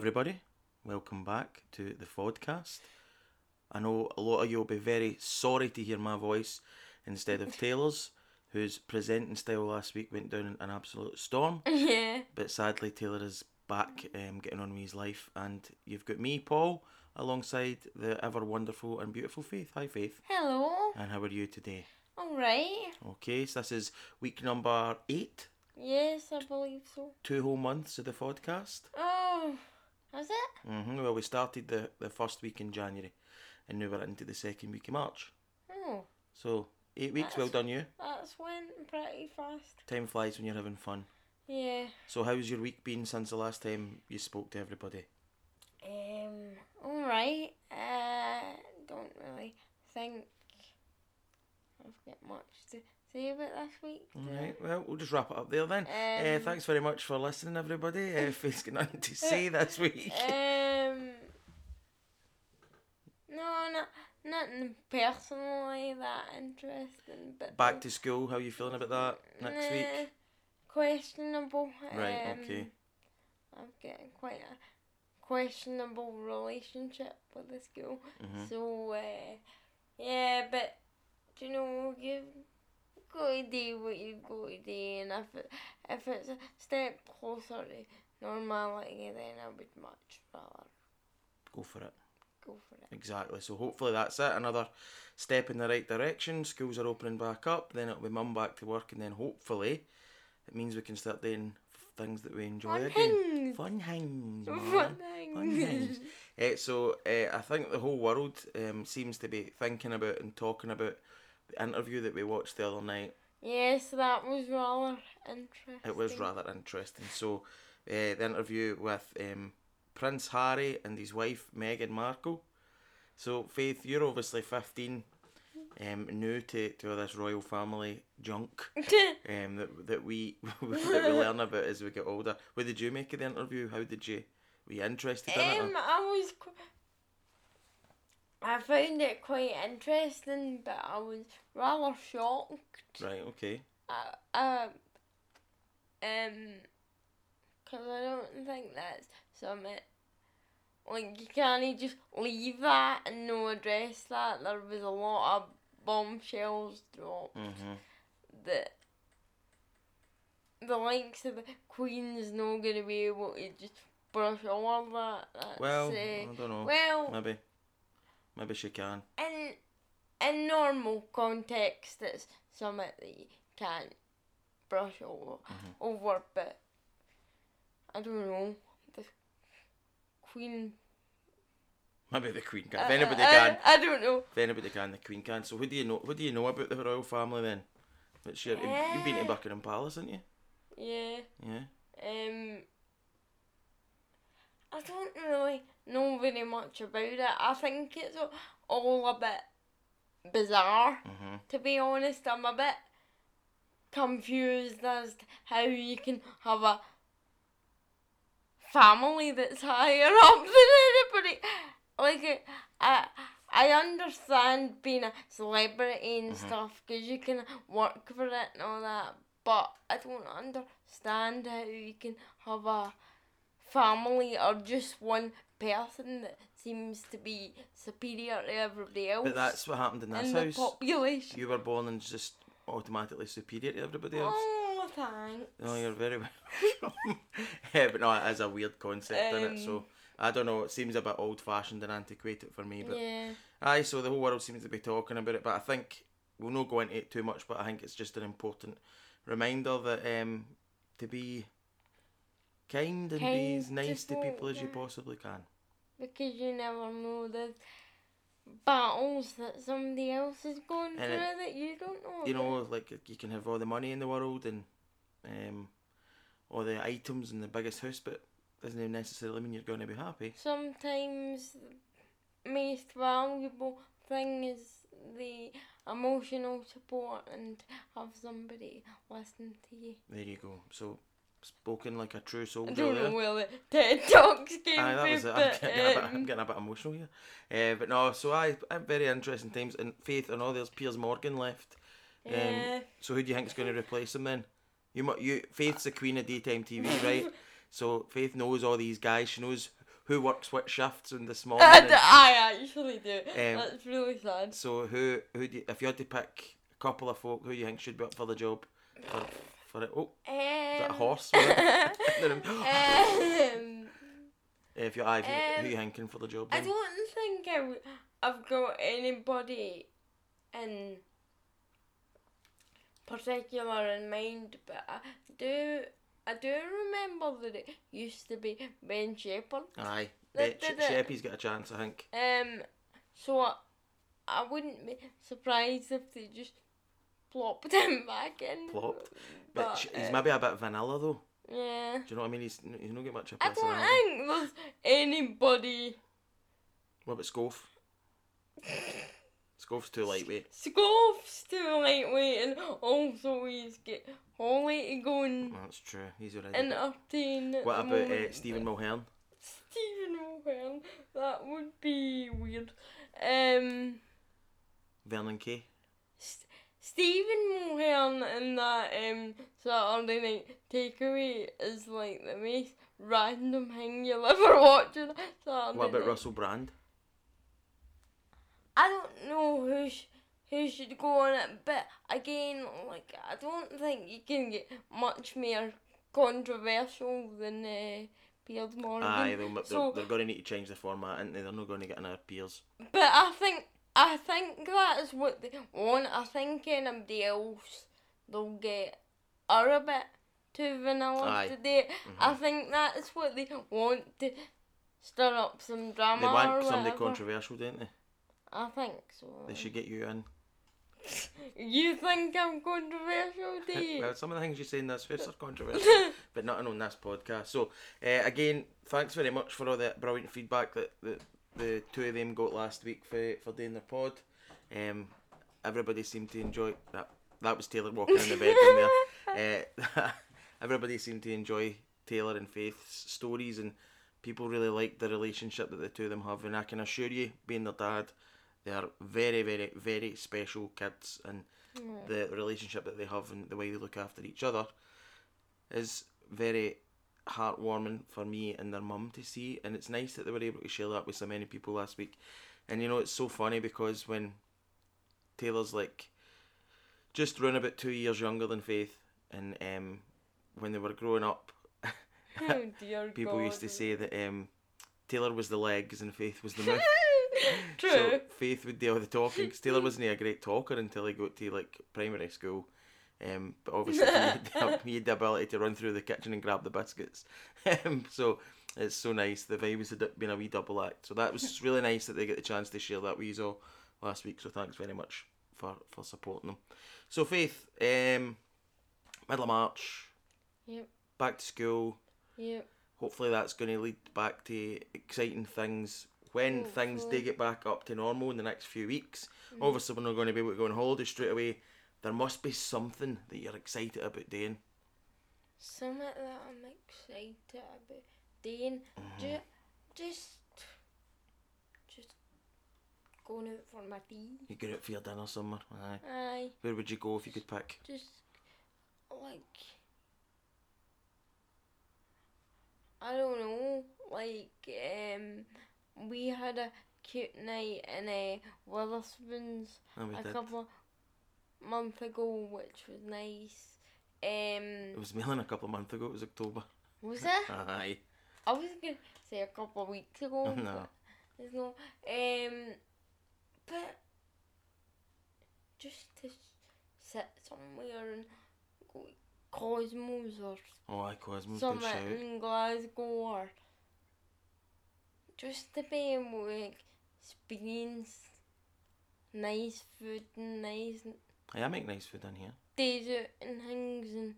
everybody. Welcome back to the podcast. I know a lot of you will be very sorry to hear my voice instead of Taylor's, whose presenting style last week went down in an absolute storm. Yeah. But sadly, Taylor is back um, getting on with his life, and you've got me, Paul, alongside the ever wonderful and beautiful Faith. Hi, Faith. Hello. And how are you today? Alright. Okay, so this is week number eight, Yes, I believe so. two whole months of the podcast. Oh, is it? hmm Well, we started the, the first week in January, and now we're into the second week of March. Oh, So, eight weeks, well That's- done you. that's went pretty fast. Time flies when you're having fun. Yeah. So, how's your week been since the last time you spoke to everybody? Um, alright. Uh, don't really think I've got much to say about last week. Alright, well, we'll just wrap it up there then. uh, Um, thanks very much for listening, everybody. Uh, Faith's got nothing to say this week. Um, no, not nothing personally that interesting, but Back to school, how you feeling about that next week? Questionable. Right, um, okay. I'm getting quite a questionable relationship with the school. Mhm. So, uh, yeah, but, do you know, you've got to do what you've got to do, and if, it, if it's a step closer to normality, then I would much rather Go for it. go for it. Exactly. So hopefully that's it. Another step in the right direction. Schools are opening back up. Then it'll be mum back to work, and then hopefully it means we can start doing things that we enjoy Fun again. things. Fun things. Fun things. Fun things. Eh, so uh, I think the whole world um, seems to be thinking about and talking about the interview that we watched the other night. Yes, that was rather interesting. It was rather interesting. So uh, the interview with um, Prince Harry and his wife Meghan Markle. So Faith, you're obviously 15, um, new to, to this royal family junk um, that that we that we learn about as we get older. What did you make of the interview? How did you were you interested in it? Um, or- I was. I found it quite interesting, but I was rather shocked. Right. Okay. Uh, uh, um, because I don't think that's something. Like, you can't just leave that and no address that. There was a lot of bombshells dropped Mhm. that the likes of the Queen's not going to be able to just brush over that. That's, Well, uh, I don't know. well, Maybe. Maybe she can. in in normal context, it's something that you can't brush over, Mhm. over. But I don't know. The Queen. Maybe the Queen can. If I- anybody I, can. I, don't know. If anybody can, the Queen can. So, what do you know? What do you know about the royal family then? What's your, you've been to Eh. Buckingham Palace, haven't you? Yeah. Yeah. Um. I don't really know very much about it. I think it's all a bit bizarre. hmm To be honest, I'm a bit confused as to how you can have a family that's higher up than anybody. Like, uh, I, I understand being a celebrity and Mhm. stuff because you can work for it and all that, but I don't understand how you can have a family or just one person that seems to be superior to everybody else But that's what happened in this in the house. population. You were born and just automatically superior to everybody else. Oh, thanks. No, you're very welcome. yeah, but no, it is a weird concept, in it? So Um, I don't know. It seems a bit old-fashioned and antiquated for me, but yeah. aye. So the whole world seems to be talking about it, but I think we'll not go into it too much. But I think it's just an important reminder that um, to be kind and be as nice to people as you possibly can. Because you never know the battles that somebody else is going And through it- that you don't know. you about. know, like you can have all the money in the world and um, all the items and the biggest house, but doesn't necessarily mean you're going to be happy. Sometimes the most valuable thing is the emotional support and have somebody listen to you. There you go. So spoken like a true I soldier don't there. know where the TED Talks came Aye, that was it. I'm but, getting, a bit, I'm getting a bit emotional here. Uh, but no, so I, I'm very interesting times. And Faith, and all there's Piers Morgan left. Um, yeah. So who do you think is going to replace him then? You, you, Faith's the queen of daytime TV, right? So Faith knows all these guys. She knows who works what shifts in the small. I, and- I actually do. Um, That's really sad. so who who do you, if you had to pick a couple of folk who you think should be up for the job for for it? Oh, Um, is that a horse? Um, if you're Ivy, who Um, you thinking for the job? I Then? don't think I w- I've got anybody in particular in mind, but I do I do remember that it used to be Ben Shephard. Aye, They Bet Sh- did it. Sheppy's got a chance, I think. Um, so I, I wouldn't be surprised if they just plopped him back in. Plopped. But But, sh- he's uh, maybe a bit vanilla though. Yeah. Do you know what I mean? He's he's not got much of I don't think there's anybody. What about Schofe? Schofe's too lightweight. Schofe's too lightweight, and also he's get Holly to go and That's true. He's already. entertain. at what about uh. Stephen Mulhern? Stephen Mulhern. That would be weird. Um, Vernon Kay? Stephen Mulhern in that um Saturday night takeaway is like the most random thing you'll ever watch on Saturday What about night. Russell Brand? I don't know who sh- who should go on it, but again, like I don't think you can get much more controversial than uh, Piers Morgan. Aye, they'll, they're, So- they're going to need to change the format, they? They're not going to get another Piers. But I think I think that is what they want. I think anybody else they'll get are a bit too vanilla Aye. today. I Mhm. think that is what they want to stir up some drama They want somebody controversial, don't they? I think so. They should get you in. You think I'm controversial, do you? well, some of the things you say in this face are controversial, but nothing on this podcast. So, uh, again, thanks very much for all that brilliant feedback that, that the two of them got last week for, for doing their pod. Um, everybody seemed to enjoy that. That was Taylor walking in the bedroom there. Uh, everybody seemed to enjoy Taylor and Faith's stories, and people really liked the relationship that the two of them have. And I can assure you, being their dad, they are very, very, very special kids, and the relationship that they have and the way they look after each other is very heartwarming for me and their mum to see. And it's nice that they were able to share that with so many people last week. And you know, it's so funny because when Taylor's like just around about two years younger than Faith, and um, when they were growing up, oh people God. used to say that um, Taylor was the legs and Faith was the mouth. True. So Faith would do all the talking Taylor wasn't a great talker until he got to like primary school. Um, but obviously he, had the, he had the ability to run through the kitchen and grab the biscuits. Um, so it's so nice. The vibes had been a wee double act. So that was really nice that they get the chance to share that with you last week. So thanks very much for, for supporting them. So Faith, um, middle of March, Yep. back to school. Yep. Hopefully that's going to lead back to exciting things when things do get back up to normal in the next few weeks. Obviously, we're not going to be able to go on holiday straight away. There must be something that you're excited about doing. Something that I'm excited about doing. Mm-hmm. Ju- just, just going out for my tea. You go out for your dinner somewhere. Aye. Aye. Where would you go if you could pick? Just like I don't know. Like um, we had a cute night in uh, Wetherspoons a did. couple of months ago, which was nice. It Um, was Millen a couple of months ago. It was October. was it? Aye. I was gonna say a couple of weeks ago. No. There's no. Um, but just to sit somewhere and go to Cosmos or Oh, aye, Cosmo's good in Glasgow or just to be able to experience nice food and nice I make nice food in here. days out and things and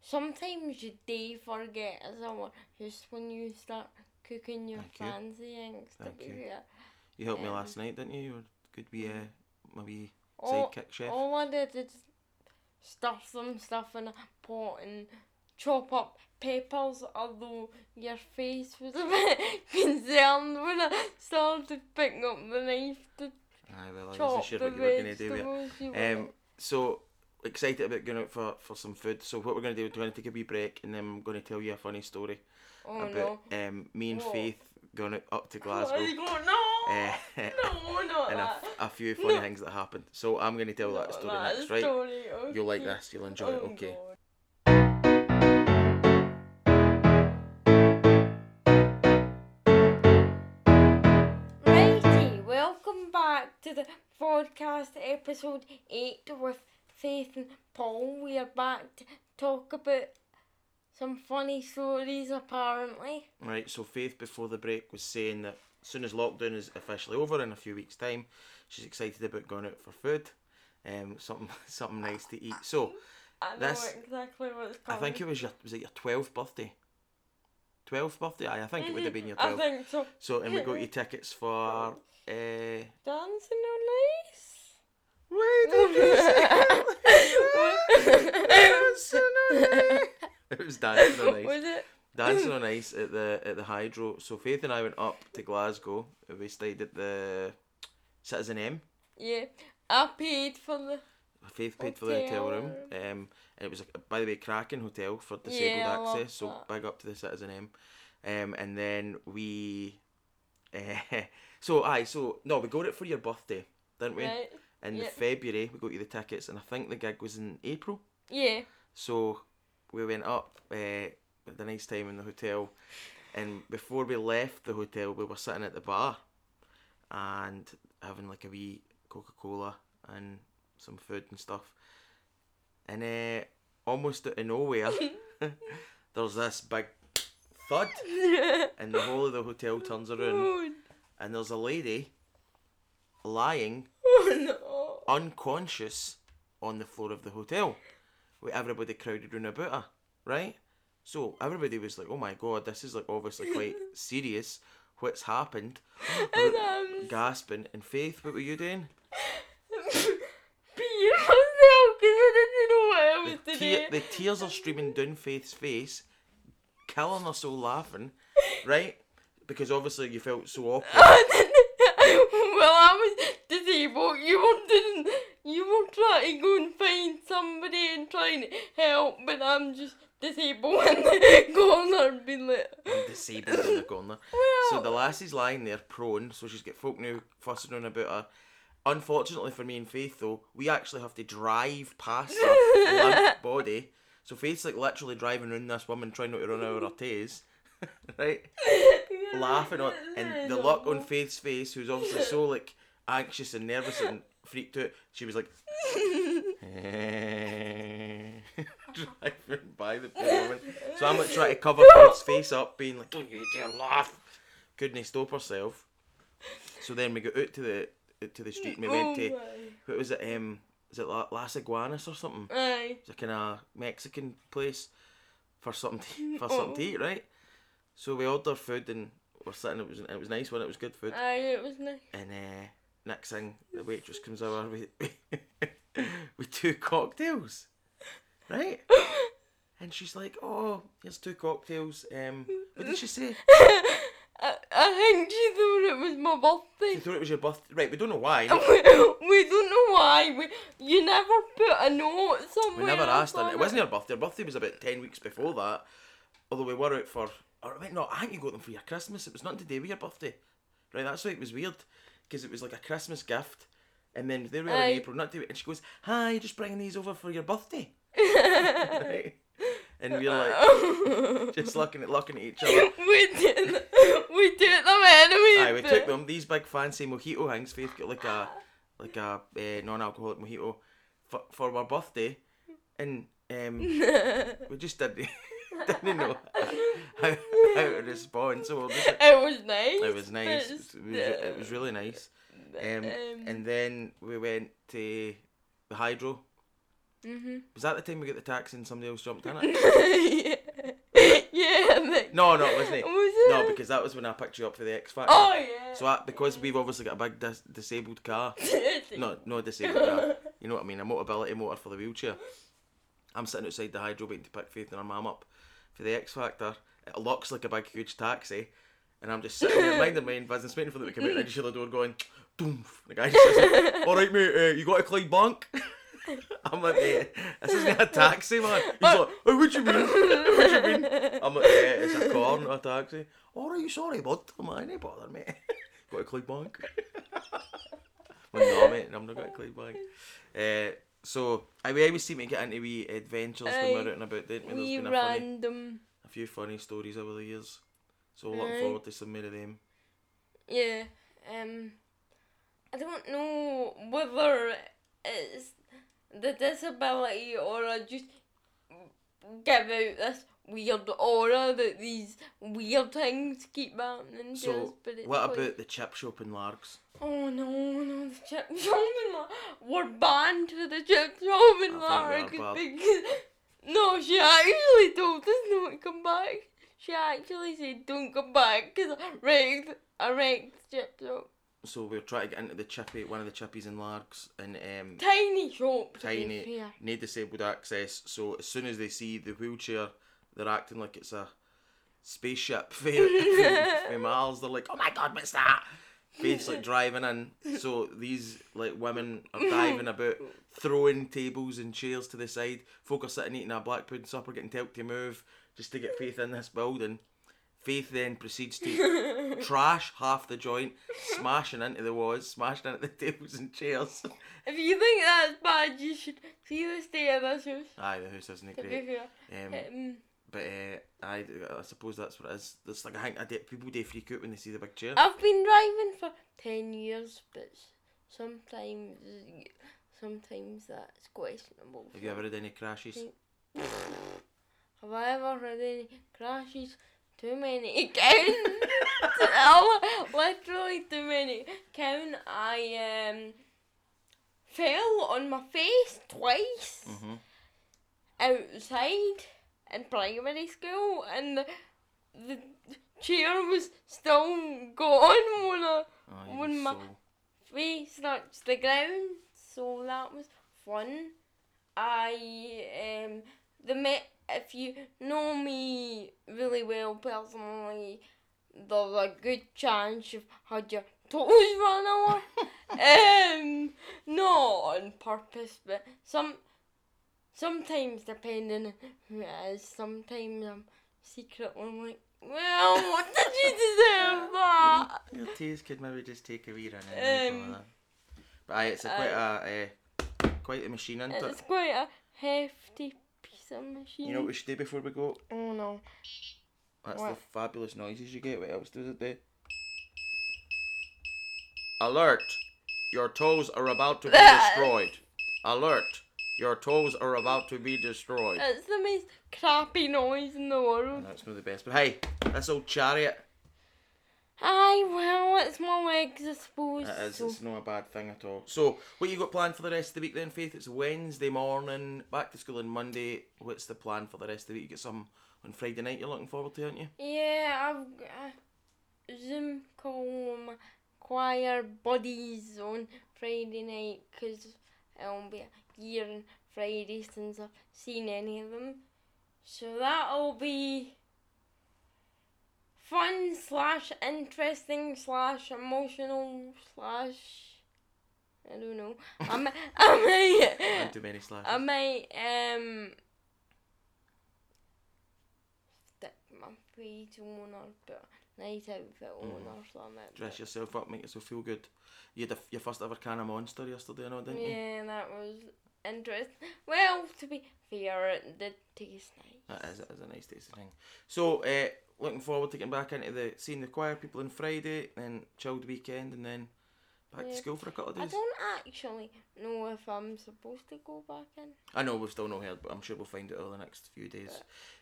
sometimes you do forget as well just when you start cooking your Thank you. fancy things to Thank be you. fair. You helped me Um, last night, didn't you? You were good wee, uh, my wee All, sidekick chef. all I did is stuff some stuff in a pot and chop up peppers although your face was a bit concerned when I started picking up the knife to Well, I sure what you were going to do with it. Um, so excited about going out for, for some food. So what we're going to do, we're going to take a wee break, and then I'm going to tell you a funny story Oh about no. um, me and What? Faith going up to Glasgow. you go, no. Eh, no, not and a, that. a few funny No. things that happened. So I'm going to tell that Not story that next, right? story, You'll like okay. this. You'll enjoy it. Oh, Okay. God. Podcast episode 8 with Faith and Paul. We are back to talk about some funny stories apparently. Right. So Faith before the break was saying that as soon as lockdown is officially over in a few weeks' time, she's excited about going out for food, um, something something nice to eat. So I know This- exactly I think it was your was it your twelfth birthday? Twelfth birthday? Aye, I think it would have been your I twelfth. think so. So and we got you tickets for. Uh, Dancing on ice? wait, did you say dancing on ice? It was dancing on ice. Was it? Dancing on ice at the at the Hydro. So Faith and I went up to Glasgow. We stayed at the Citizen M. Yeah. I paid for the. Faith paid for the hotel room. Um, and it was a, by the way Kraken Hotel for disabled Yeah, access. So that. big up to the Citizen M. Um, and then we. Uh, so aye, so no, we got it for your birthday, didn't we? Right? In yeah. February, we got you the tickets, and I think the gig was in April. Yeah. So we went up uh, at the nice time in the hotel, and before we left the hotel, we were sitting at the bar and having like a wee Coca Cola and some food and stuff. And uh, almost out of nowhere, there's this big thud, and the whole of the hotel turns around, oh, and there's a lady lying oh no. unconscious on the floor of the hotel with everybody crowded round about her, right? So everybody was like, oh my god, this is like obviously quite serious. What's happened? And um, Gasping. And Faith, what were you doing? I didn't know what I was The, do. the tears are streaming down Faith's face, killing her so laughing, right? Because obviously you felt so awkward. Well, I was disabled. You wanted, you were trying to go and find somebody and trying to help, but I'm just disabled in the corner being like, and disabled in the corner. well, So the lassie's lying there prone, so she's got folk now fussing on about her. Unfortunately for me and Faith though, we actually have to drive past her limp body. So Faith's like literally driving around this woman trying not to run over her tails. right? Laughing on and the look on Faith's face, who's obviously so like anxious and nervous and freaked out, she was like driving by the poor woman. So I'm like trying to cover Faith's face up, being like, Don't you dare laugh couldn't stop herself. So then we got out to the to the street and we went to Oh what was it? Um, is it Las Iguanas or something? Aye. It's a kind of Mexican place for something to, for something to eat, right? So we ordered food and we're sitting. It was it was nice when it was good food. Aye, it was nice. And uh, next thing, the waitress comes over with with two cocktails, right? And she's like, "Oh, here's two cocktails." Um, what did she say? I, think she thought it was my birthday. She thought it was your birthday. Right, we don't know why. we, we don't know why. We, you never put a note somewhere. We never asked her. on It wasn't her birthday. Her birthday was about 10 weeks before that. Although we were out for. Or wait, no, I think you got them for your Christmas. It was not to do with your birthday. Right, that's why it was weird. Because it was like a Christmas gift. And then they were in April, not to And she goes, Hi, just bringing these over for your birthday. right? And we are like, just looking at looking at each other. we did. We took them anyway. Aye, we but- took them. These big fancy mojito things. Faith got like a like a uh, non-alcoholic mojito for, for our birthday, and um, we just didn't didn't know how, how to respond. So just, It was nice. it was nice. It was, it was really nice. Um, Um, and then we went to the hydro. Mhm. Was that the time we got the taxi and somebody else jumped in it? yeah. yeah. Think- No, no, wasn't it. Was it? No, because that was when I picked you up for the X Factor. Oh yeah. So I, because we've obviously got a big dis- disabled car. No, no disabled car. You know what I mean? A mobility motor for the wheelchair. I'm sitting outside the hydro waiting to pick Faith and her mum up for the X Factor. It looks like a big, huge taxi. And I'm just sitting there minding my own business, waiting for them to come out. And I just hear the door going, boom. The guy just says, All right, mate, uh, you got to Clydebank? I'm like, eh, this isn't a taxi, man. He's like, oh, what you mean? what you mean? I'm like, eh, it's a car, not a taxi. All right, sorry, bud. I'm like, ain't bother, mate. Got a Clydebank. well, no, mate, I'm not got a Clydebank. Uh, so, I we always seem to get into wee adventures when we're out and about, don't we? There's Wee been a, funny, random. a few funny stories over the years. So, looking forward to some more of them. Yeah. Um. I don't know whether it's the disability or I just give out this weird aura that these weird things keep happening to us. So, But it's what about the chip shop in Largs? Oh no, no, the chip shop in Lar- We're banned for the chip shop in Largs because no, she actually told us not to come back. She actually said don't come back because I wrecked, I wrecked the chip shop. So, we're trying to get into the chippy, one of the chippies in Largs, and um, Tiny shop. tiny, need disabled access. So as soon as they see the wheelchair, they're acting like it's a spaceship for, for miles. They're like, "Oh my god, what's that?" Basically driving in. So these like women are diving about, throwing tables and chairs to the side. Folk are sitting eating a black pudding supper, getting told to move just to get Faith in this building. Faith then proceeds to trash half the joint, smashing into the walls, smashing into the tables and chairs. If you think that's bad, you should see the state of this house. Aye, the house isn't great. Um, Um, But uh, I, I suppose that's what it is. There's like I think I did, people do freak out when they see the big chair. I've been driving for ten years, but sometimes, sometimes that's questionable. Have you ever had any crashes? Have I ever had any crashes? Too many. Count. Oh, Literally too many. Count. I um fell on my face twice Mhm. outside in primary school, and the, the chair was still gone when I Oh, When my- so- face touched the ground, so that was fun. I um the me if you know me really well personally, there's a good chance you've had your toes run over. um, not on purpose, but some sometimes depending on who it is. Sometimes I'm secretly like, well, what did you deserve that? Your tears could maybe just take a wee run in. Um. But aye, it's a quite a uh, quite a machine, isn't It's it? quite a hefty piece of machine. You know what we should do before we go? Oh no. That's What? the fabulous noises you get. What else does it do? Alert! Your toes are about to be destroyed. Alert! Your toes are about to be destroyed. That's the most crappy noise in the world. And that's not the best. But hey, this old chariot, Aye, well, it's more legs, I suppose. it is, so- it's not a bad thing at all. So, what you got planned for the rest of the week then, Faith? It's Wednesday morning, back to school on Monday. What's the plan for the rest of the week? You get some on Friday night you're looking forward to, aren't you? Yeah, I've got a Zoom call with my choir buddies on Friday night because it'll be a year on Friday since I've seen any of them. So that'll be fun slash interesting slash emotional slash I don't know. I might, I might, Not too many slashes. I might um stick my feet on or put a nice outfit on or something. Dress yourself up, make yourself feel good. You had a, your first ever can of Monster yesterday, I know, didn't you? Yeah, that was interesting. Well, to be fair, it did taste nice. That is, it is a nice tasty thing. So, uh, looking forward to getting back into the seeing the choir people on Friday, then chilled weekend, and then back to school for a couple of days. I don't actually know if I'm supposed to go back in. I know we've still not heard, but I'm sure we'll find out over the next few days.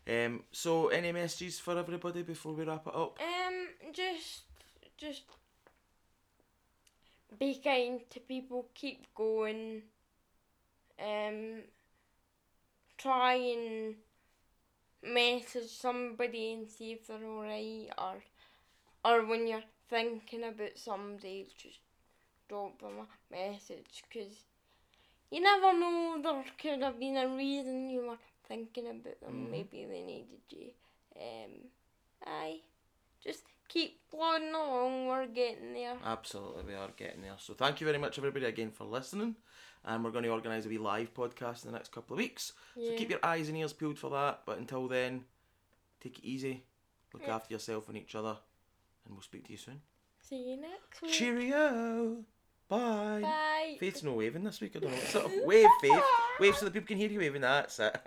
Um, so, any messages for everybody before we wrap it up? Um, just, just be kind to people. Keep going. Um, try and message somebody and see if they're alright, or, or when you're thinking about somebody, just drop them a message because you never know. There could have been a reason you were thinking about them. Mhm. Maybe they needed you. Um, aye just keep plodding along. We're getting there. Absolutely, we are getting there. So, thank you very much, everybody, again for listening. and we're going to organise a wee live podcast in the next couple of weeks. Yeah. So keep your eyes and ears peeled for that. But until then, take it easy, look Yeah. after yourself and each other, and we'll speak to you soon. See you next week. Cheerio! Bye! Bye. Faith's no waving this week, I don't know. Sort of wave, Faith. Wave so that people can hear you waving. That's it.